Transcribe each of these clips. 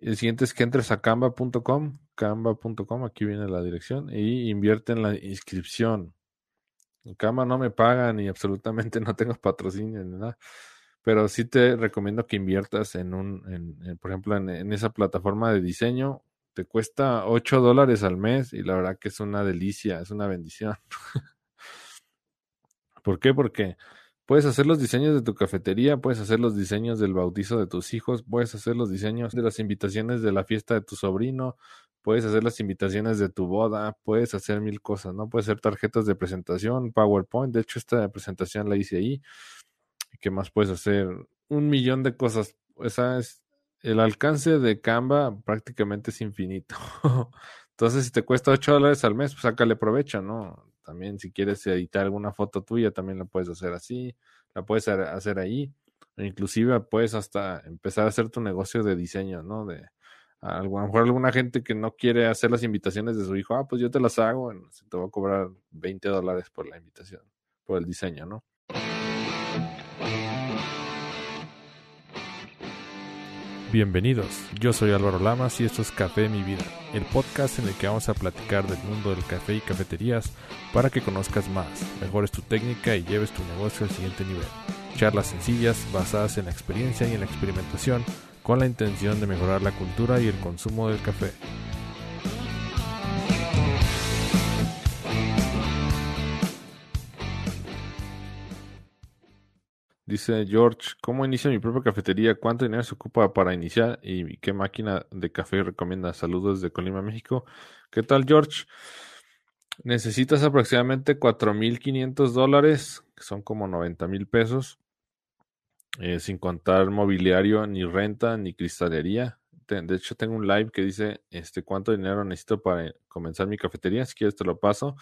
El siguiente es que entres a canva.com, canva.com, aquí viene la dirección, y invierte en la inscripción. En Canva no me pagan y absolutamente no tengo patrocinio ni nada. Pero sí te recomiendo que inviertas en un, por ejemplo, en, en, esa plataforma de diseño. Te cuesta 8 dólares al mes y la verdad que es una delicia, es una bendición. ¿Por qué? Porque puedes hacer los diseños de tu cafetería, puedes hacer los diseños del bautizo de tus hijos, puedes hacer los diseños de las invitaciones de la fiesta de tu sobrino, puedes hacer las invitaciones de tu boda, puedes hacer mil cosas, ¿no? Puedes hacer tarjetas de presentación, PowerPoint, de hecho esta presentación la hice ahí. ¿Qué más puedes hacer? Un millón de cosas. Esa es el alcance de Canva prácticamente es infinito. Entonces, si te cuesta 8 dólares al mes, pues sácale provecho, ¿no? También si quieres editar alguna foto tuya, también la puedes hacer así, la puedes hacer ahí. Inclusive puedes hasta empezar a hacer tu negocio de diseño, ¿no? De a lo mejor alguna gente que no quiere hacer las invitaciones de su hijo, ah, pues yo te las hago, te voy a cobrar 20 dólares por la invitación, por el diseño, ¿no? Bienvenidos, yo soy Álvaro Lamas y esto es Café Mi Vida, el podcast en el que vamos a platicar del mundo del café y cafeterías para que conozcas más, mejores tu técnica y lleves tu negocio al siguiente nivel. Charlas sencillas basadas en la experiencia y en la experimentación con la intención de mejorar la cultura y el consumo del café. Dice George, ¿cómo inicio mi propia cafetería? ¿Cuánto dinero se ocupa para iniciar? ¿Y qué máquina de café recomienda? Saludos desde Colima, México. ¿Qué tal, George? Necesitas aproximadamente 4.500 dólares, que son como 90 mil pesos, eh, sin contar mobiliario, ni renta, ni cristalería. De hecho, tengo un live que dice este, cuánto dinero necesito para comenzar mi cafetería. Si quieres, te lo paso.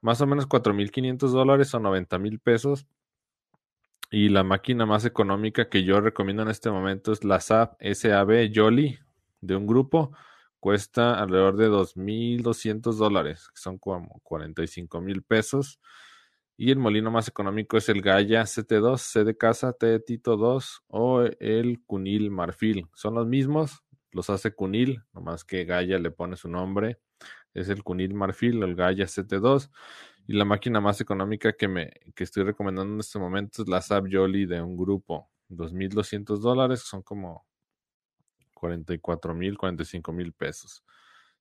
Más o menos 4.500 dólares o 90 mil pesos y la máquina más económica que yo recomiendo en este momento es la SAP SAB Jolly de un grupo. Cuesta alrededor de 2.200 dólares, que son como 45 mil pesos. Y el molino más económico es el Gaia CT2, C de casa, T de Tito 2 o el Cunil Marfil. Son los mismos, los hace Cunil, nomás que Gaia le pone su nombre. Es el Cunil Marfil, el Gaia CT2. Y la máquina más económica que me que estoy recomendando en este momento es la SAP Jolly de un grupo. 2.200 dólares, son como 44 mil, 45 mil pesos.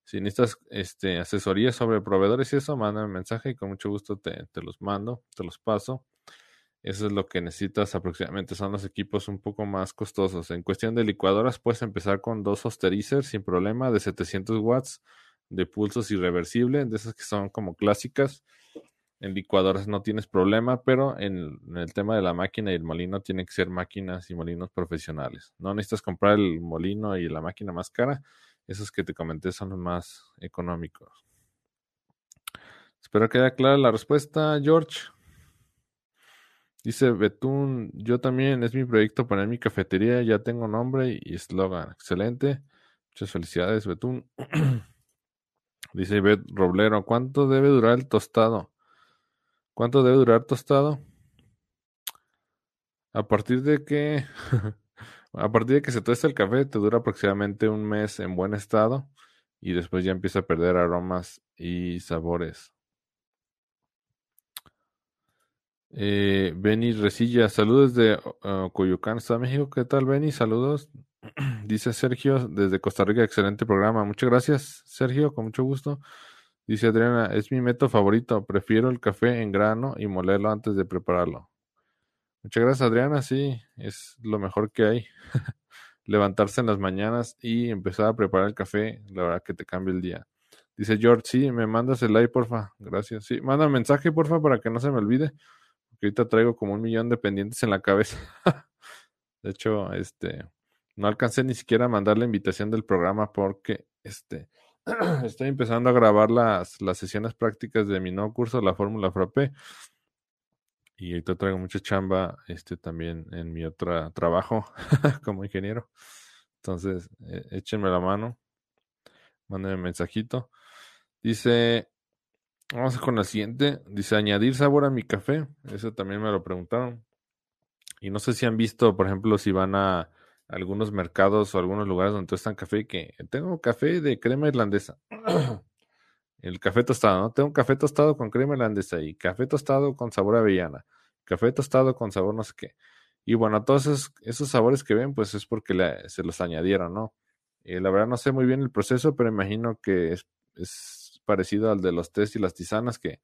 Si necesitas este, asesoría sobre proveedores y eso, mándame un mensaje y con mucho gusto te, te, los mando, te los paso. Eso es lo que necesitas aproximadamente. Son los equipos un poco más costosos. En cuestión de licuadoras, puedes empezar con dos Osterizers sin problema de 700 watts de pulsos irreversible, de esas que son como clásicas en licuadoras no tienes problema, pero en, el tema de la máquina y el molino tienen que ser máquinas y molinos profesionales. No necesitas comprar el molino y la máquina más cara. Esos que te comenté son los más económicos. Espero que haya clara la respuesta, George. Dice Betún, yo también, es mi proyecto poner mi cafetería, ya tengo nombre y eslogan. Excelente. Muchas felicidades, Betún. Dice Bet Roblero, ¿cuánto debe durar el tostado? ¿Cuánto debe durar tostado? A partir de que a partir de que se tuesta el café te dura aproximadamente un mes en buen estado y después ya empieza a perder aromas y sabores. Eh, Benny Resilla, saludos de uh, Coyucán, México. ¿Qué tal, Benny? Saludos. Dice Sergio desde Costa Rica, excelente programa. Muchas gracias, Sergio, con mucho gusto. Dice Adriana, es mi método favorito. Prefiero el café en grano y molerlo antes de prepararlo. Muchas gracias, Adriana. Sí, es lo mejor que hay. Levantarse en las mañanas y empezar a preparar el café, la verdad que te cambia el día. Dice George, sí, me mandas el like, porfa. Gracias. Sí, manda un mensaje, porfa, para que no se me olvide. Porque ahorita traigo como un millón de pendientes en la cabeza. de hecho, este, no alcancé ni siquiera a mandar la invitación del programa porque, este, estoy empezando a grabar las, las sesiones prácticas de mi nuevo curso, la Fórmula Frappé. Y ahorita traigo mucha chamba este, también en mi otro trabajo como ingeniero. Entonces, eh, échenme la mano. Mándenme un mensajito. Dice, vamos con la siguiente. Dice, añadir sabor a mi café. Eso también me lo preguntaron. Y no sé si han visto, por ejemplo, si van a algunos mercados o algunos lugares donde están café que tengo café de crema irlandesa. El café tostado, ¿no? Tengo café tostado con crema irlandesa y café tostado con sabor avellana, café tostado con sabor no sé qué. Y bueno, todos esos, sabores que ven, pues es porque se los añadieron, ¿no? Eh, la verdad no sé muy bien el proceso, pero imagino que es, parecido al de los tés y las tisanas que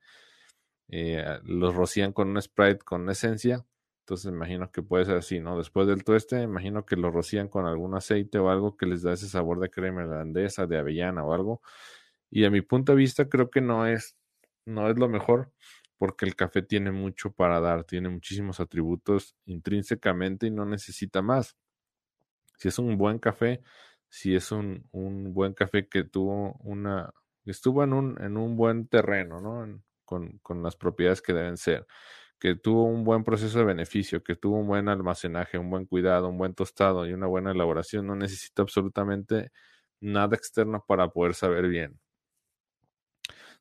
eh, los rocían con un Sprite con esencia. Entonces imagino que puede ser así, ¿no? Después del tueste, imagino que lo rocían con algún aceite o algo que les da ese sabor de crema irlandesa, de avellana o algo. Y a mi punto de vista creo que no es, no es lo mejor porque el café tiene mucho para dar, tiene muchísimos atributos intrínsecamente y no necesita más. Si es un buen café, si es un, un buen café que tuvo una, estuvo en un, en un buen terreno, ¿no? con, con las propiedades que deben ser, que tuvo un buen proceso de beneficio, que tuvo un buen almacenaje, un buen cuidado, un buen tostado y una buena elaboración, no necesita absolutamente nada externo para poder saber bien.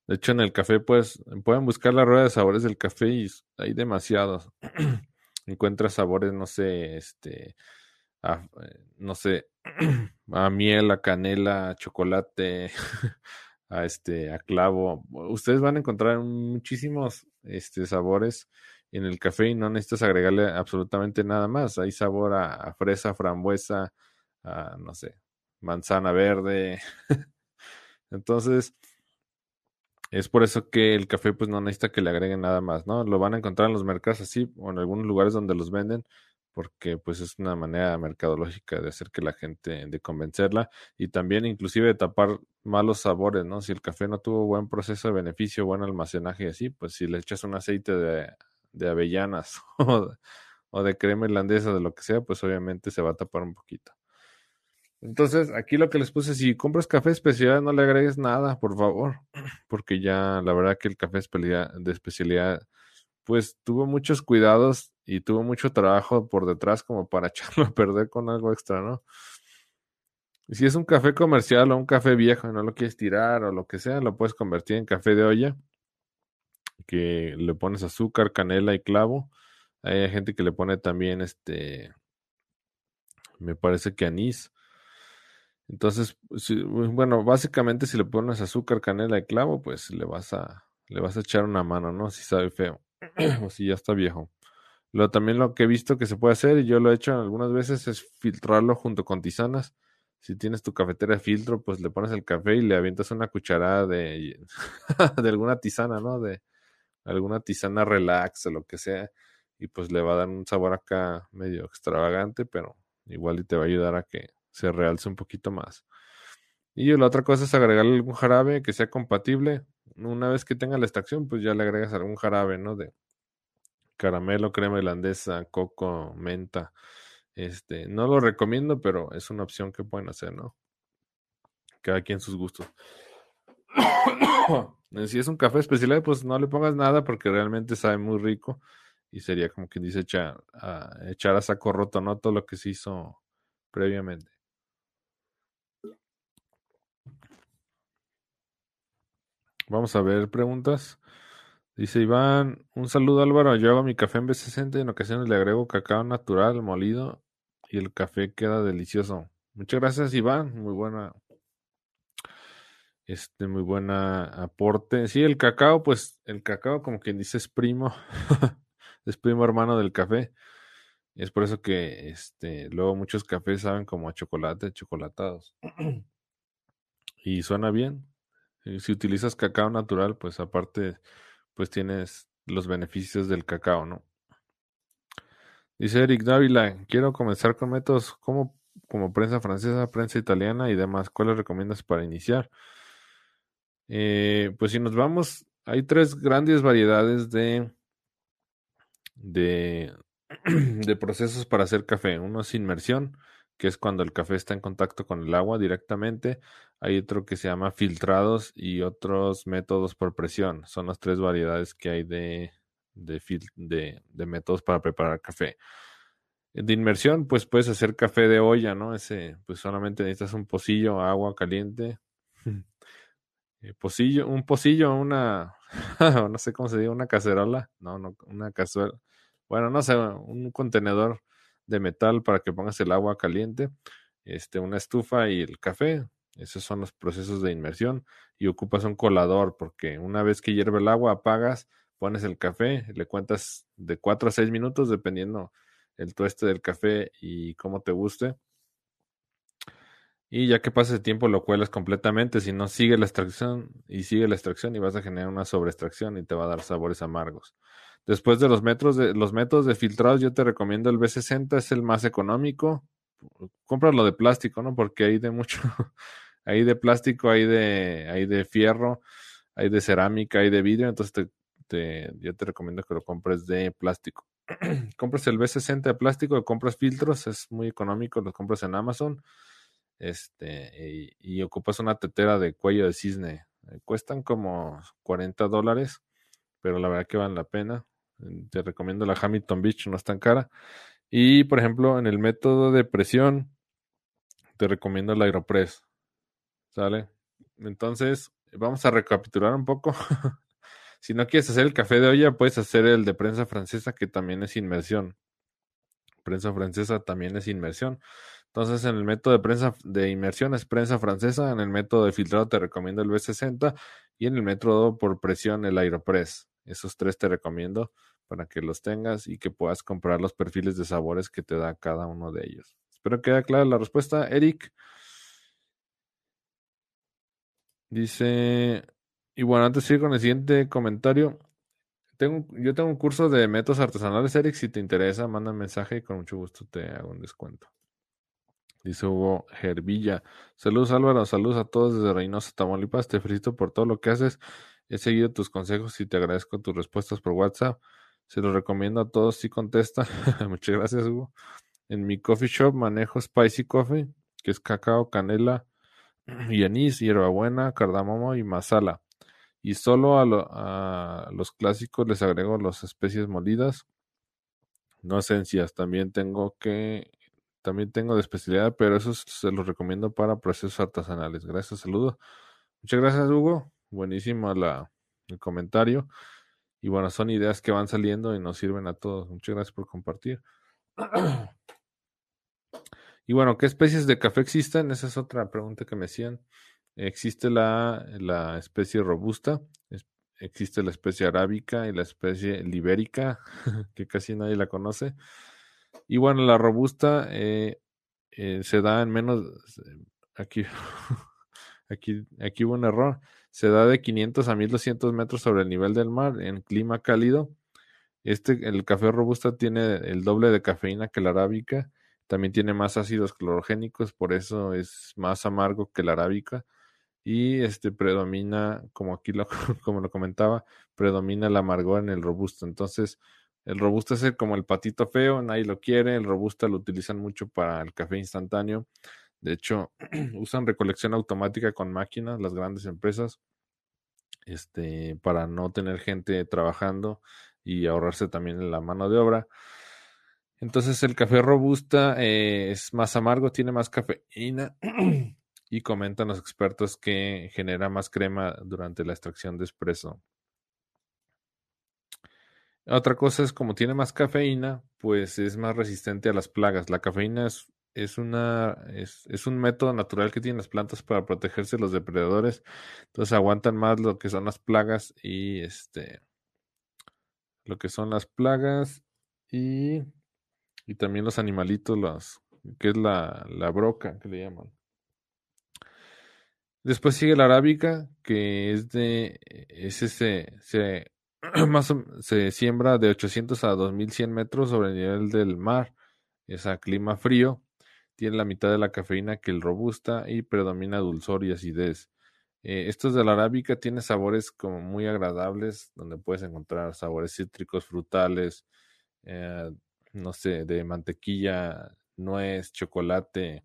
De hecho, en el café, pues, pueden buscar la rueda de sabores del café y hay demasiados. Encuentras sabores, no sé, este, a, no sé, a miel, a canela, a chocolate, a este, a clavo. Ustedes van a encontrar muchísimos, este, sabores en el café y no necesitas agregarle absolutamente nada más. Hay sabor a, a fresa, frambuesa, a, no sé, manzana verde. Entonces, es por eso que el café pues no necesita que le agreguen nada más, ¿no? Lo van a encontrar en los mercados así o en algunos lugares donde los venden porque pues es una manera mercadológica de hacer que la gente, de convencerla y también inclusive de tapar malos sabores, ¿no? Si el café no tuvo buen proceso de beneficio, buen almacenaje y así, pues si le echas un aceite de, de avellanas o de, de crema irlandesa, de lo que sea, pues obviamente se va a tapar un poquito. Entonces, aquí lo que les puse, si compras café especial, no le agregues nada, por favor, porque ya la verdad que el café de especialidad, pues tuvo muchos cuidados y tuvo mucho trabajo por detrás como para echarlo a perder con algo extra, ¿no? Y si es un café comercial o un café viejo y no lo quieres tirar o lo que sea, lo puedes convertir en café de olla, que le pones azúcar, canela y clavo. Hay gente que le pone también este, me parece que anís entonces, bueno, básicamente si le pones azúcar, canela y clavo, pues le vas a, le vas a echar una mano, ¿no? Si sabe feo o si ya está viejo. Lo, también lo que he visto que se puede hacer, y yo lo he hecho algunas veces, es filtrarlo junto con tisanas. Si tienes tu cafetera de filtro, pues le pones el café y le avientas una cucharada de, de alguna tisana, ¿no? De alguna tisana relax o lo que sea. Y pues le va a dar un sabor acá medio extravagante, pero igual y te va a ayudar a que se realce un poquito más. Y la otra cosa es agregarle algún jarabe que sea compatible. Una vez que tenga la extracción, pues ya le agregas algún jarabe, ¿no? De caramelo, crema irlandesa, coco, menta. Este, no lo recomiendo, pero es una opción que pueden hacer, ¿no? Cada quien sus gustos. si es un café especial, pues no le pongas nada porque realmente sabe muy rico y sería como quien dice echar a, echar a saco roto, ¿no? Todo lo que se hizo previamente. Vamos a ver preguntas. Dice Iván, un saludo Álvaro, yo hago mi café en B60 y en ocasiones le agrego cacao natural molido y el café queda delicioso. Muchas gracias Iván, muy buena, este, muy buena aporte. Sí, el cacao, pues el cacao como quien dice es primo, es primo hermano del café. Es por eso que este, luego muchos cafés saben como a chocolate, chocolatados. y suena bien, si utilizas cacao natural, pues aparte, pues tienes los beneficios del cacao, ¿no? Dice Eric Dávila, quiero comenzar con métodos como, como prensa francesa, prensa italiana y demás. ¿Cuáles recomiendas para iniciar? Eh, pues si nos vamos, hay tres grandes variedades de, de, de procesos para hacer café. Uno es inmersión, que es cuando el café está en contacto con el agua directamente. Hay otro que se llama filtrados y otros métodos por presión. Son las tres variedades que hay de, de, de, métodos para preparar café. De inmersión, pues puedes hacer café de olla, ¿no? Ese, pues solamente necesitas un pocillo, agua caliente. Eh, pocillo, un pocillo, una, no sé cómo se dice, una cacerola, no, no, una cazuela. Bueno, no sé, un contenedor de metal para que pongas el agua caliente, este, una estufa y el café. Esos son los procesos de inmersión y ocupas un colador porque una vez que hierve el agua apagas, pones el café, le cuentas de 4 a 6 minutos dependiendo el tueste del café y cómo te guste. Y ya que pasa el tiempo lo cuelas completamente, si no sigue la extracción y sigue la extracción y vas a generar una sobreextracción y te va a dar sabores amargos. Después de los, metros de los métodos de filtrados, yo te recomiendo el B60, es el más económico. Cómpralo de plástico, ¿no? Porque hay de mucho, hay de plástico, hay de, hay de fierro, hay de cerámica, hay de vidrio, entonces te, yo te recomiendo que lo compres de plástico. compras el B60 de plástico, compras filtros, es muy económico, lo compras en Amazon este, y, ocupas una tetera de cuello de cisne. Eh, cuestan como 40 dólares, pero la verdad que valen la pena. Te recomiendo la Hamilton Beach, no es tan cara. Y por ejemplo, en el método de presión, te recomiendo el Aeropress. ¿Sale? Entonces, vamos a recapitular un poco. si no quieres hacer el café de olla, puedes hacer el de prensa francesa, que también es inmersión. Prensa francesa también es inmersión. Entonces, en el método de prensa de inmersión es prensa francesa, en el método de filtrado te recomiendo el B60 y en el método por presión el Aeropress. Esos tres te recomiendo para que los tengas y que puedas comprar los perfiles de sabores que te da cada uno de ellos. Espero que quede clara la respuesta, Eric. Dice, y bueno, antes de ir con el siguiente comentario, tengo, yo tengo un curso de métodos artesanales, Eric, si te interesa, manda un mensaje y con mucho gusto te hago un descuento. Dice Hugo Gervilla. Saludos Álvaro, saludos a todos desde Reynosa, Tamaulipas. Te felicito por todo lo que haces. He seguido tus consejos y te agradezco tus respuestas por WhatsApp. Se los recomiendo a todos si contestan. Muchas gracias, Hugo. En mi coffee shop manejo Spicy Coffee, que es cacao, canela y anís, hierbabuena, cardamomo y masala. Y solo a, a los clásicos les agrego las especies molidas, no esencias. También tengo que también tengo de especialidad, pero eso se los recomiendo para procesos artesanales. Gracias, saludos. Muchas gracias, Hugo. Buenísimo la, el comentario. Y bueno, son ideas que van saliendo y nos sirven a todos. Muchas gracias por compartir. y bueno, ¿qué especies de café existen? Esa es otra pregunta que me hacían. Existe la, la especie robusta, existe la especie arábica y la especie libérica, que casi nadie la conoce. Y bueno, la robusta eh, eh, se da en menos. Aquí, aquí, aquí hubo un error. Se da de 500 a 1200 metros sobre el nivel del mar en clima cálido. Este, el café robusta tiene el doble de cafeína que la arábica. También tiene más ácidos clorogénicos, por eso es más amargo que la arábica. Y este predomina, como aquí lo, como lo comentaba, predomina el amargor en el robusto. Entonces, el robusta es como el patito feo, nadie lo quiere. El robusta lo utilizan mucho para el café instantáneo. De hecho, usan recolección automática con máquinas las grandes empresas este, para no tener gente trabajando y ahorrarse también la mano de obra. Entonces el café robusta eh, es más amargo, tiene más cafeína y comentan los expertos que genera más crema durante la extracción de espresso. Otra cosa es como tiene más cafeína, pues es más resistente a las plagas. La cafeína es, es una es, es, un método natural que tienen las plantas para protegerse de los depredadores. Entonces aguantan más lo que son las plagas y este lo que son las plagas y, y también los animalitos, los que es la, la broca que le llaman. Después sigue la arábica, que es de ese se, se más se siembra de 800 a 2100 metros sobre el nivel del mar. Es a clima frío, tiene la mitad de la cafeína que el robusta y predomina dulzor y acidez. Eh, estos de la arábica tiene sabores como muy agradables, donde puedes encontrar sabores cítricos, frutales, eh, no sé, de mantequilla, nuez, chocolate.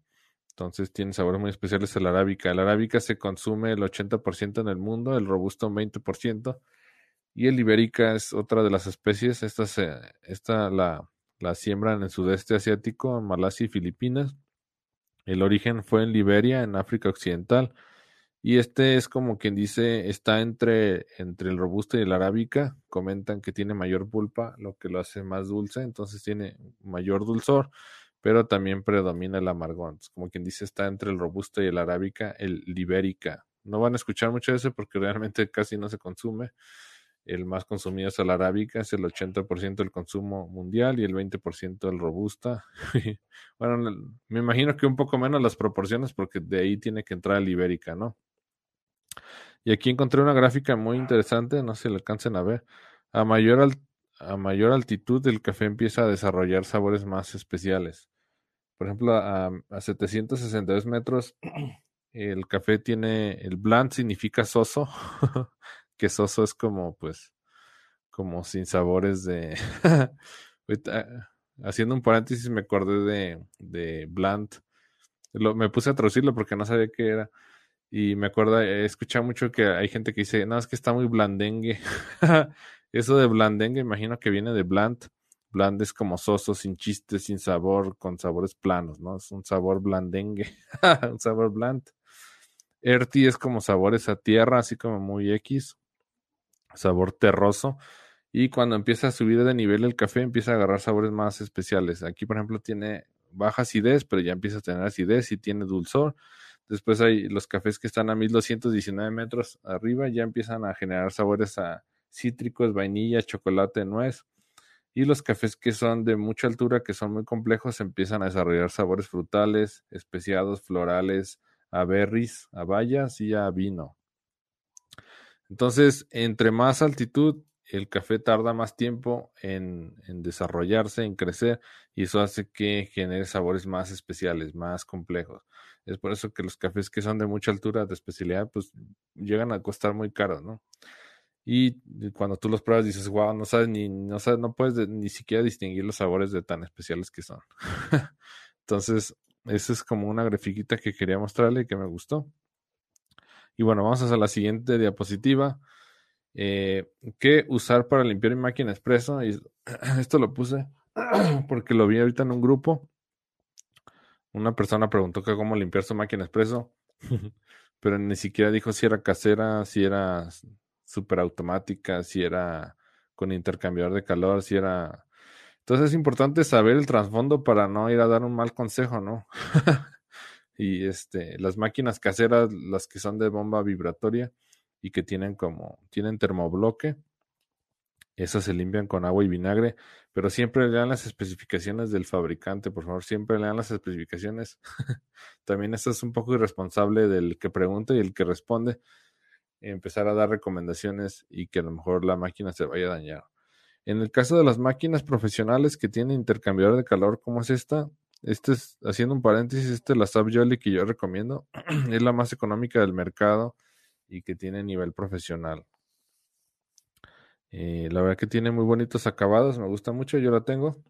Entonces tiene sabores muy especiales el arábica. El arábica se consume el 80% en el mundo, el robusto un 20%. Y el ibérica es otra de las especies. Esta, se, esta la, la siembran en el sudeste asiático, en Malasia y Filipinas. El origen fue en Liberia, en África Occidental. Y este es como quien dice, está entre, entre el robusto y el arábica. Comentan que tiene mayor pulpa, lo que lo hace más dulce, entonces tiene mayor dulzor, pero también predomina el amargón. Como quien dice, está entre el robusto y el arábica, el libérica. No van a escuchar mucho de eso porque realmente casi no se consume. El más consumido es el arábica, es el 80% del consumo mundial y el 20% el robusta. bueno, me imagino que un poco menos las proporciones porque de ahí tiene que entrar el ibérica, ¿no? Y aquí encontré una gráfica muy interesante, no sé si la alcancen a ver. A mayor, a mayor altitud el café empieza a desarrollar sabores más especiales. Por ejemplo, a, a 762 metros el café tiene, el bland significa soso, que soso es como pues, como sin sabores de... haciendo un paréntesis me acordé de, de bland. Lo, me puse a traducirlo porque no sabía qué era. Y me acuerdo, he escuchado mucho que hay gente que dice, no, es que está muy blandengue. Eso de blandengue, imagino que viene de bland. Bland es como soso, sin chiste, sin sabor, con sabores planos, ¿no? Es un sabor blandengue, un sabor bland. Erty es como sabores a tierra, así como muy X, sabor terroso. Y cuando empieza a subir de nivel el café, empieza a agarrar sabores más especiales. Aquí, por ejemplo, tiene baja acidez, pero ya empieza a tener acidez y tiene dulzor. Después hay los cafés que están a 1219 metros arriba, ya empiezan a generar sabores a cítricos, vainilla, chocolate, nuez. Y los cafés que son de mucha altura, que son muy complejos, empiezan a desarrollar sabores frutales, especiados, florales, a berries, a bayas y a vino. Entonces, entre más altitud, el café tarda más tiempo en, desarrollarse, en crecer, y eso hace que genere sabores más especiales, más complejos. Es por eso que los cafés que son de mucha altura de especialidad, pues llegan a costar muy caros, ¿no? Y cuando tú los pruebas dices, wow, no sabes ni, no sabes, no puedes ni siquiera distinguir los sabores de tan especiales que son. Entonces, esa es como una grafiquita que quería mostrarle y que me gustó. Y bueno, vamos a hacer la siguiente diapositiva. Eh, ¿Qué usar para limpiar mi máquina expreso? Y esto lo puse porque lo vi ahorita en un grupo una persona preguntó que cómo limpiar su máquina expreso, pero ni siquiera dijo si era casera, si era super automática, si era con intercambiador de calor, si era... Entonces es importante saber el trasfondo para no ir a dar un mal consejo, ¿no? y este, las máquinas caseras, las que son de bomba vibratoria y que tienen como, tienen termobloque, esas se limpian con agua y vinagre, pero siempre lean las especificaciones del fabricante, por favor, siempre lean las especificaciones. También eso es un poco irresponsable del que pregunta y el que responde, empezar a dar recomendaciones y que a lo mejor la máquina se vaya a dañar. En el caso de las máquinas profesionales que tienen intercambiador de calor como es esta, este es, haciendo un paréntesis, esta es la Savioli que yo recomiendo, es la más económica del mercado y que tiene nivel profesional. Eh, la verdad que tiene muy bonitos acabados, me gusta mucho, yo la tengo.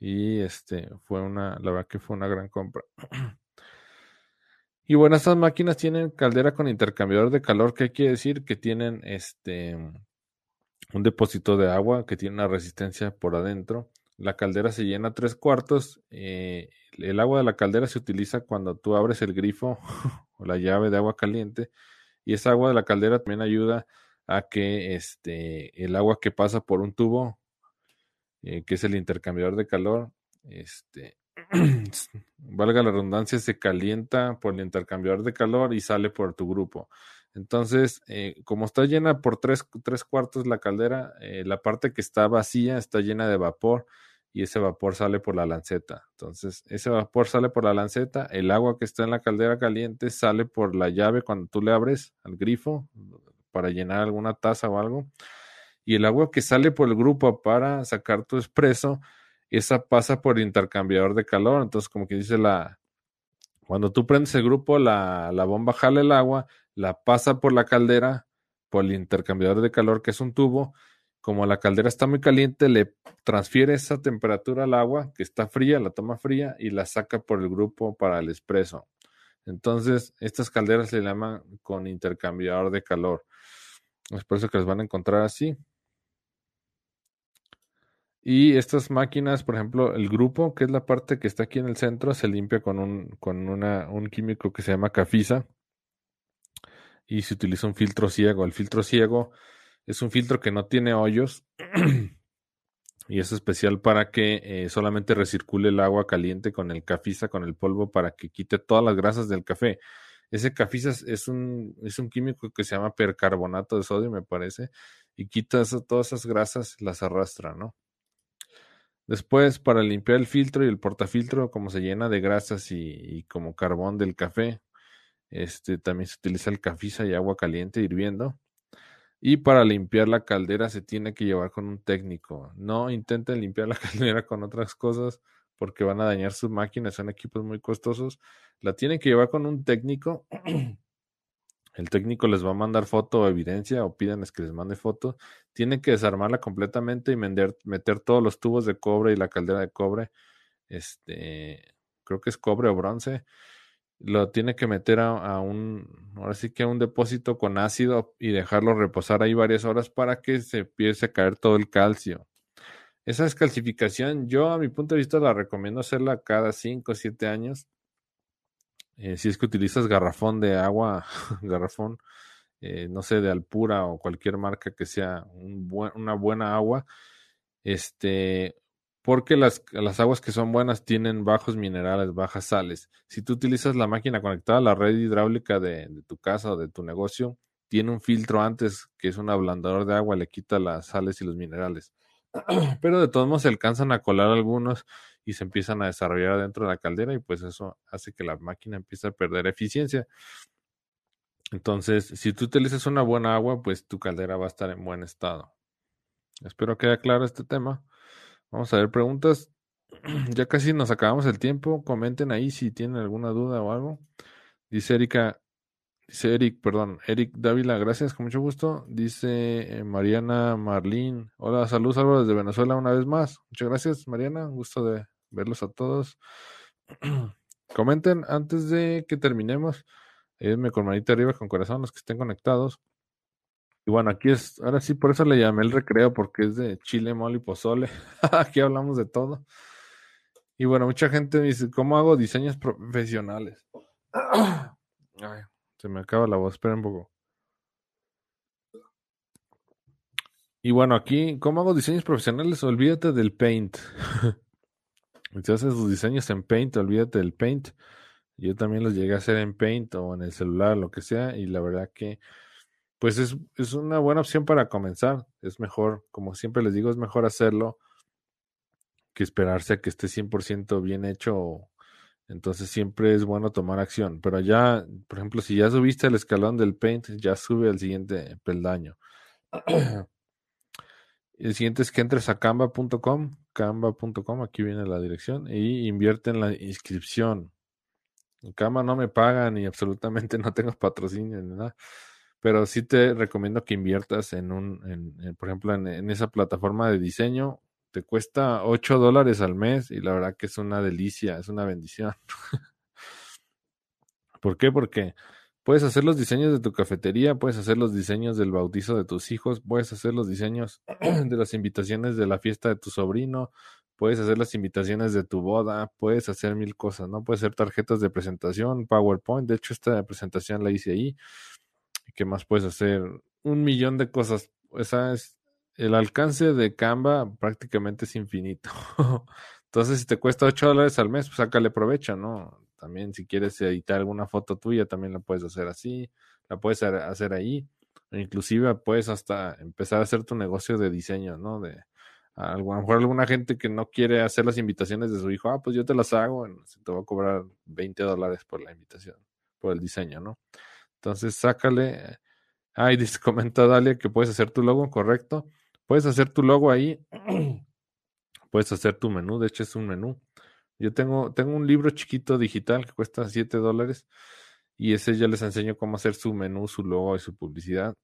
Y este fue una, la verdad que fue una gran compra. y bueno, estas máquinas tienen caldera con intercambiador de calor, que quiere decir que tienen este un depósito de agua que tiene una resistencia por adentro. La caldera se llena tres cuartos. Eh, el agua de la caldera se utiliza cuando tú abres el grifo o la llave de agua caliente. Y esa agua de la caldera también ayuda a que este, el agua que pasa por un tubo, eh, que es el intercambiador de calor, este, valga la redundancia, se calienta por el intercambiador de calor y sale por tu grupo. Entonces, eh, como está llena por tres, tres cuartos la caldera, eh, la parte que está vacía está llena de vapor y ese vapor sale por la lanceta. Entonces, ese vapor sale por la lanceta, el agua que está en la caldera caliente sale por la llave cuando tú le abres al grifo, para llenar alguna taza o algo. Y el agua que sale por el grupo para sacar tu espresso, esa pasa por intercambiador de calor. Entonces, como que dice la, cuando tú prendes el grupo, la, la bomba jala el agua, la pasa por la caldera, por el intercambiador de calor, que es un tubo. Como la caldera está muy caliente, le transfiere esa temperatura al agua, que está fría, la toma fría y la saca por el grupo para el espresso. Entonces, estas calderas se llaman con intercambiador de calor. Es por eso que las van a encontrar así. Y estas máquinas, por ejemplo, el grupo, que es la parte que está aquí en el centro, se limpia con un, con una, un químico que se llama cafisa. y se utiliza un filtro ciego. El filtro ciego es un filtro que no tiene hoyos y es especial para que eh, solamente recircule el agua caliente con el cafiza, con el polvo, para que quite todas las grasas del café. Ese cafiza es un, es un químico que se llama percarbonato de sodio, me parece, y quita todas esas grasas, las arrastra, ¿no? Después, para limpiar el filtro y el portafiltro, como se llena de grasas y, como carbón del café, este, también se utiliza el cafiza y agua caliente hirviendo. Y para limpiar la caldera se tiene que llevar con un técnico. No intenten limpiar la caldera con otras cosas porque van a dañar su máquina, son equipos muy costosos. La tienen que llevar con un técnico el técnico les va a mandar foto o evidencia o pídanles que les mande foto. Tienen que desarmarla completamente y meter, todos los tubos de cobre y la caldera de cobre. Este, creo que es cobre o bronce. Lo tiene que meter a, un, ahora sí que a un depósito con ácido y dejarlo reposar ahí varias horas para que se empiece a caer todo el calcio. Esa descalcificación, yo a mi punto de vista la recomiendo hacerla cada 5 o 7 años eh, si es que utilizas garrafón de agua, garrafón, eh, no sé, de Alpura o cualquier marca que sea una buena agua, este, porque las, las, aguas que son buenas tienen bajos minerales, bajas sales. Si tú utilizas la máquina conectada a la red hidráulica de, de tu casa o de tu negocio, tiene un filtro antes que es un ablandador de agua, le quita las sales y los minerales. Pero de todos modos se alcanzan a colar algunos y se empiezan a desarrollar dentro de la caldera y pues eso hace que la máquina empiece a perder eficiencia. Entonces, si tú utilizas una buena agua, pues tu caldera va a estar en buen estado. Espero que haya claro este tema. Vamos a ver preguntas. Ya casi nos acabamos el tiempo. Comenten ahí si tienen alguna duda o algo. Dice Erika, Dice Eric, perdón, Eric Dávila, gracias, con mucho gusto. Dice eh, Mariana Marlín, hola, saludos, Álvaro desde Venezuela una vez más. Muchas gracias, Mariana, un gusto de verlos a todos. Comenten antes de que terminemos. Ayúdenme con manita arriba, con corazón, los que estén conectados. Y bueno, aquí es, ahora sí, por eso le llamé el recreo, porque es de chile, mole y pozole. aquí hablamos de todo. Y bueno, mucha gente me dice, ¿cómo hago diseños profesionales? Se me acaba la voz, espera un poco. Y bueno, aquí, ¿cómo hago diseños profesionales? Olvídate del Paint. si haces tus diseños en Paint, olvídate del Paint. Yo también los llegué a hacer en Paint o en el celular, lo que sea, y la verdad que, pues es, es una buena opción para comenzar. Es mejor, como siempre les digo, es mejor hacerlo que esperarse a que esté 100% bien hecho entonces siempre es bueno tomar acción. Pero ya, por ejemplo, si ya subiste el escalón del Paint, ya sube al siguiente peldaño. el siguiente es que entres a canva.com, canva.com, aquí viene la dirección, y invierte en la inscripción. En Canva no me pagan y absolutamente no tengo patrocinio ni nada. Pero sí te recomiendo que inviertas en un, en, por ejemplo, en esa plataforma de diseño te cuesta 8 dólares al mes y la verdad que es una delicia, es una bendición. ¿Por qué? Porque puedes hacer los diseños de tu cafetería, puedes hacer los diseños del bautizo de tus hijos, puedes hacer los diseños de las invitaciones de la fiesta de tu sobrino, puedes hacer las invitaciones de tu boda, puedes hacer mil cosas, ¿no? Puedes hacer tarjetas de presentación, PowerPoint, de hecho esta presentación la hice ahí. ¿Qué más puedes hacer? Un millón de cosas. Esa es el alcance de Canva prácticamente es infinito. Entonces, si te cuesta 8 dólares al mes, pues sácale provecho, ¿no? También si quieres editar alguna foto tuya, también la puedes hacer así, la puedes hacer ahí. Inclusive puedes hasta empezar a hacer tu negocio de diseño, ¿no? De a lo mejor alguna gente que no quiere hacer las invitaciones de su hijo, ah, pues yo te las hago, te voy a cobrar 20 dólares por la invitación, por el diseño, ¿no? Entonces, sácale. Ah, y comenta Dalia que puedes hacer tu logo, correcto. Puedes hacer tu logo ahí. Puedes hacer tu menú. De hecho, es un menú. Yo tengo, tengo un libro chiquito digital que cuesta 7 dólares. Y ese ya les enseño cómo hacer su menú, su logo y su publicidad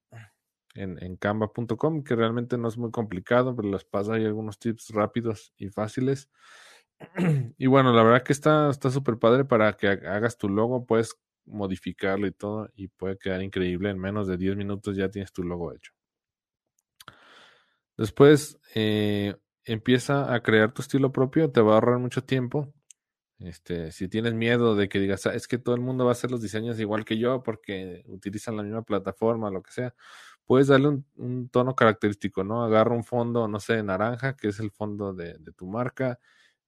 en, en canva.com, que realmente no es muy complicado, pero les paso ahí algunos tips rápidos y fáciles. Y bueno, la verdad que está súper padre para que hagas tu logo, puedes modificarlo y todo, y puede quedar increíble. En menos de 10 minutos ya tienes tu logo hecho. Después eh, empieza a crear tu estilo propio, te va a ahorrar mucho tiempo. Este, si tienes miedo de que digas, "Ah, es que todo el mundo va a hacer los diseños igual que yo porque utilizan la misma plataforma, lo que sea, puedes darle un, tono característico, ¿no? Agarra un fondo, no sé, naranja, que es el fondo de, tu marca,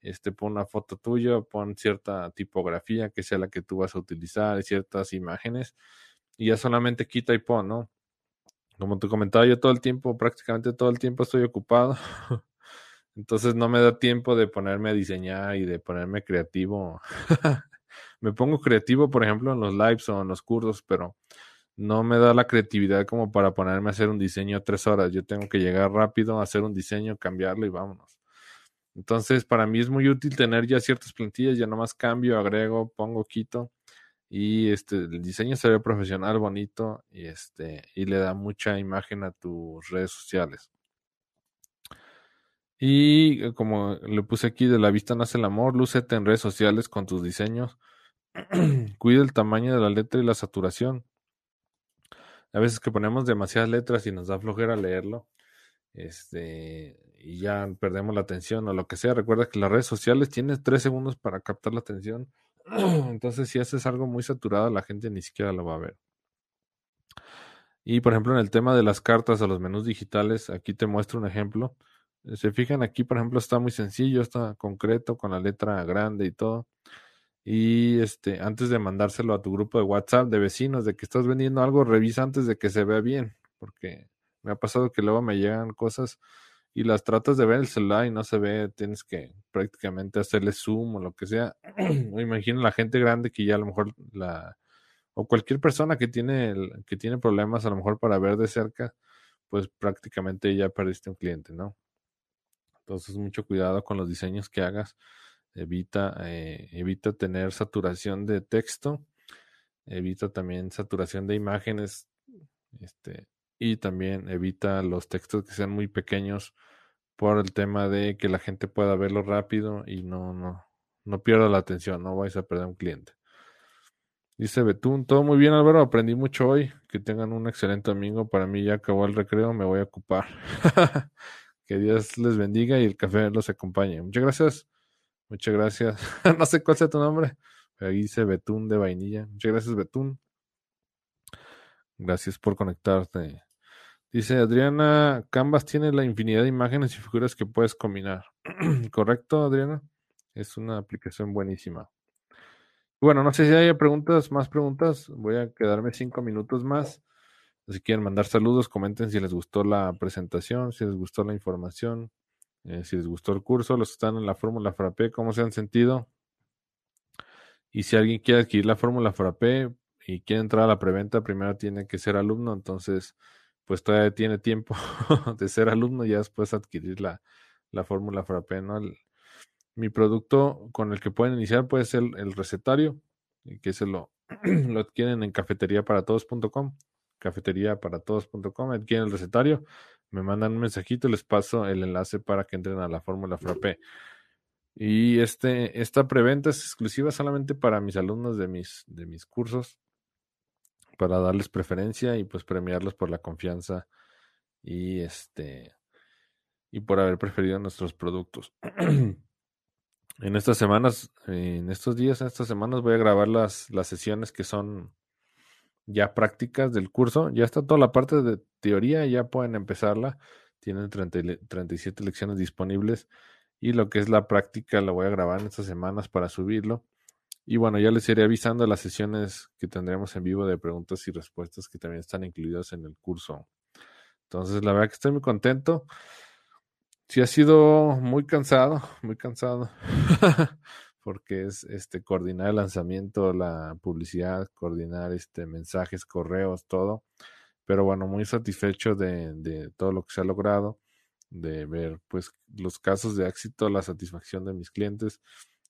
este, pon una foto tuya, pon cierta tipografía que sea la que tú vas a utilizar, ciertas imágenes, y ya solamente quita y pon, ¿no? Como te comentaba, yo todo el tiempo, prácticamente todo el tiempo estoy ocupado. Entonces no me da tiempo de ponerme a diseñar y de ponerme creativo. me pongo creativo, por ejemplo, en los lives o en los cursos, pero no me da la creatividad como para ponerme a hacer un diseño tres horas. Yo tengo que llegar rápido, hacer un diseño, cambiarlo y vámonos. Entonces, para mí es muy útil tener ya ciertas plantillas, ya nomás cambio, agrego, pongo, quito y este el diseño se ve profesional, bonito y este y le da mucha imagen a tus redes sociales. Y eh, como le puse aquí, de la vista nace el amor, lúcete en redes sociales con tus diseños. Cuida el tamaño de la letra y la saturación. A veces que ponemos demasiadas letras y nos da flojera leerlo. Este, y ya perdemos la atención o lo que sea. Recuerda que las redes sociales tienes tres segundos para captar la atención. Entonces, si haces algo muy saturado, la gente ni siquiera lo va a ver. Y por ejemplo, en el tema de las cartas o los menús digitales, aquí te muestro un ejemplo. Se fijan aquí, por ejemplo, está muy sencillo, está concreto, con la letra grande y todo. Y este, antes de mandárselo a tu grupo de WhatsApp de vecinos de que estás vendiendo algo, revisa antes de que se vea bien, porque me ha pasado que luego me llegan cosas y las tratas de ver el celular y no se ve, tienes que prácticamente hacerle zoom o lo que sea. imagino la gente grande que ya a lo mejor la o cualquier persona que tiene que tiene problemas a lo mejor para ver de cerca, pues prácticamente ya perdiste un cliente, ¿no? Entonces, mucho cuidado con los diseños que hagas. Evita, eh, evita tener saturación de texto. Evita también saturación de imágenes. Este, y también evita los textos que sean muy pequeños por el tema de que la gente pueda verlo rápido y no, no, no pierda la atención, no vais a perder un cliente. Dice Betún, todo muy bien Álvaro, aprendí mucho hoy, que tengan un excelente domingo, para mí ya acabó el recreo, me voy a ocupar. Que Dios les bendiga y el café los acompañe. Muchas gracias. Muchas gracias. no sé cuál sea tu nombre. Ahí dice Betún de vainilla. Muchas gracias, Betún. Gracias por conectarte. Dice Adriana, Canvas tiene la infinidad de imágenes y figuras que puedes combinar. ¿Correcto, Adriana? Es una aplicación buenísima. Bueno, no sé si hay preguntas, más preguntas. Voy a quedarme cinco minutos más. Si quieren mandar saludos, comenten si les gustó la presentación, si les gustó la información, eh, si les gustó el curso, los que están en la fórmula Frappé, cómo se han sentido. Y si alguien quiere adquirir la fórmula Frappé y quiere entrar a la preventa, primero tiene que ser alumno, entonces pues todavía tiene tiempo de ser alumno y ya después adquirir la, la fórmula Frappé, ¿no? mi producto con el que pueden iniciar puede ser el, recetario, que se lo, lo adquieren en cafeteriaparatodos.com cafetería para todos.com, adquieren el recetario, me mandan un mensajito les paso el enlace para que entren a la fórmula Frappé. Y este, esta preventa es exclusiva solamente para mis alumnos de mis, de mis cursos, para darles preferencia y pues premiarlos por la confianza y este y por haber preferido nuestros productos. en estas semanas, en estos días, en estas semanas voy a grabar las, las sesiones que son ya prácticas del curso. Ya está toda la parte de teoría, ya pueden empezarla. Tienen 37 lecciones disponibles. Y lo que es la práctica la voy a grabar en estas semanas para subirlo. Y bueno, ya les iré avisando las sesiones que tendremos en vivo de preguntas y respuestas que también están incluidas en el curso. Entonces, la verdad que estoy muy contento. Sí ha sido muy cansado, muy cansado. porque es este coordinar el lanzamiento, la publicidad, coordinar este mensajes, correos, todo. Pero bueno, muy satisfecho de, de todo lo que se ha logrado, de ver pues los casos de éxito, la satisfacción de mis clientes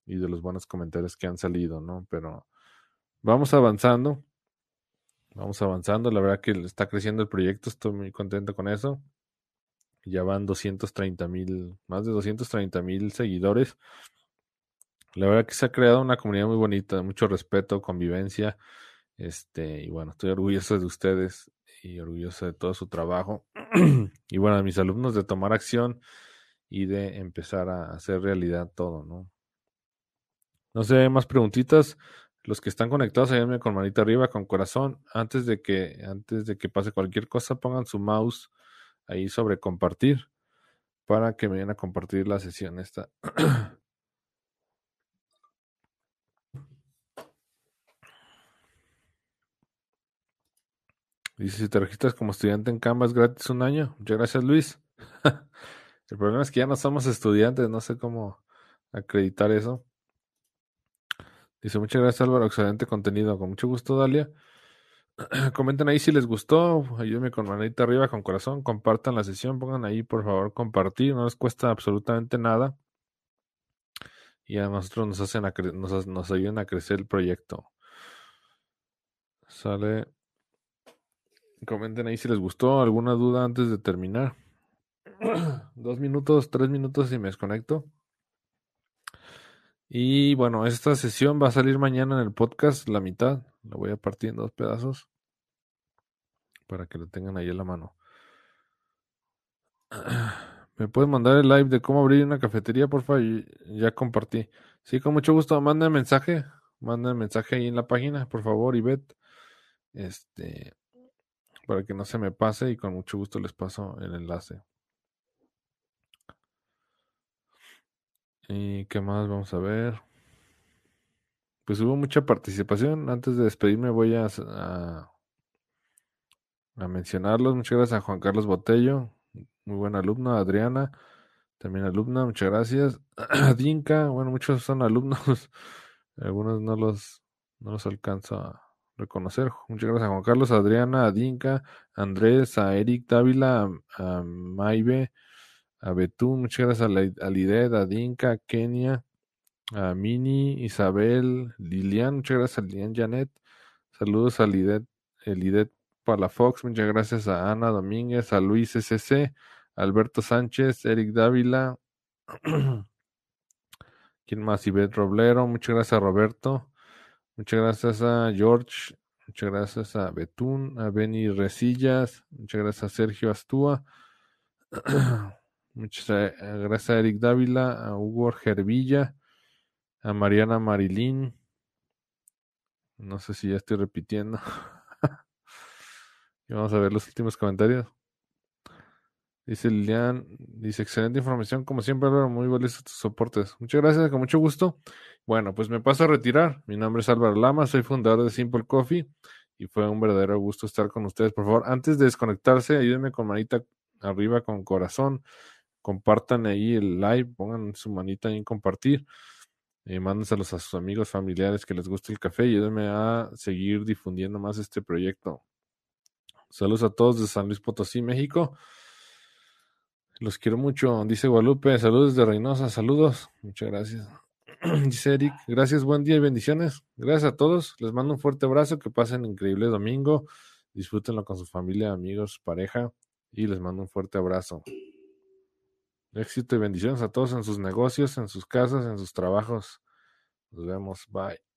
y de los buenos comentarios que han salido, ¿no? Pero vamos avanzando, vamos avanzando, la verdad que está creciendo el proyecto, estoy muy contento con eso. Ya van 230 mil, más de 230 mil seguidores la verdad que se ha creado una comunidad muy bonita, de mucho respeto, convivencia. Este, y bueno, estoy orgulloso de ustedes y orgulloso de todo su trabajo. y bueno, a mis alumnos de tomar acción y de empezar a hacer realidad todo, ¿no? No sé, más preguntitas. Los que están conectados, ayúdenme con manita arriba, con corazón. Antes de que, antes de que pase cualquier cosa, pongan su mouse ahí sobre compartir para que me vayan a compartir la sesión esta. Dice, si te registras como estudiante en Canvas gratis un año. Muchas gracias, Luis. El problema es que ya no somos estudiantes, no sé cómo acreditar eso. Dice, muchas gracias Álvaro, excelente contenido. Con mucho gusto, Dalia. Comenten ahí si les gustó, ayúdenme con manita arriba, con corazón, compartan la sesión, pongan ahí por favor compartir, no les cuesta absolutamente nada. Y a nosotros nos hacen nos, nos ayudan a crecer el proyecto. Sale. Comenten ahí si les gustó, alguna duda antes de terminar. Dos minutos, tres minutos y me desconecto. Y bueno, esta sesión va a salir mañana en el podcast, la mitad. La voy a partir en dos pedazos para que lo tengan ahí en la mano. ¿Me pueden mandar el live de cómo abrir una cafetería, por favor? Ya compartí. Sí, con mucho gusto. Manden mensaje. Manden mensaje ahí en la página, por favor, Ivette. Este, para que no se me pase y con mucho gusto les paso el enlace. ¿Y qué más vamos a ver? Pues hubo mucha participación. Antes de despedirme voy a, a, mencionarlos. Muchas gracias a Juan Carlos Botello, muy buena alumna. Adriana, también alumna, muchas gracias. A Dinka, bueno, muchos son alumnos. Algunos no los, no los alcanzo a reconocer. Muchas gracias a Juan Carlos, a Adriana, a Dinka, a Andrés, a Eric Dávila, a, a Maibe, a Betún, muchas gracias a, a Lidet, a Dinka, a Kenia, a Mini, Isabel, Lilian, muchas gracias a Lilian Janet, saludos a Lidet, Lidet Palafox, muchas gracias a Ana Domínguez, a Luis SC, Alberto Sánchez, Eric Dávila, ¿quién más? Ivette Roblero, muchas gracias a Roberto, muchas gracias a George, muchas gracias a Betún, a Benny Resillas, muchas gracias a Sergio Astúa. Muchas eh, gracias a Eric Dávila, a Hugo Gervilla, a Mariana Marilín. No sé si ya estoy repitiendo. y vamos a ver los últimos comentarios. Dice Lilian, dice excelente información, como siempre, Álvaro, muy valiosos tus soportes. Muchas gracias, con mucho gusto. Bueno, pues me paso a retirar. Mi nombre es Álvaro Lama, soy fundador de Simple Coffee y fue un verdadero gusto estar con ustedes. Por favor, antes de desconectarse, ayúdenme con manita arriba, con corazón compartan ahí el live, pongan su manita ahí en compartir, eh, mándenselos a sus amigos, familiares que les guste el café y ayúdenme a seguir difundiendo más este proyecto. Saludos a todos de San Luis Potosí, México. Los quiero mucho, dice Guadalupe. Saludos de Reynosa, saludos. Muchas gracias. dice Eric, gracias, buen día y bendiciones. Gracias a todos. Les mando un fuerte abrazo, que pasen increíble domingo. Disfrútenlo con su familia, amigos, pareja y les mando un fuerte abrazo. Éxito y bendiciones a todos en sus negocios, en sus casas, en sus trabajos. Nos vemos. Bye.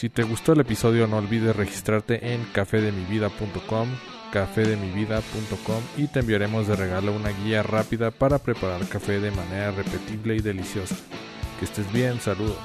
Si te gustó el episodio no olvides registrarte en cafedemivida.com, cafedemivida.com y te enviaremos de regalo una guía rápida para preparar café de manera repetible y deliciosa. Que estés bien, saludos.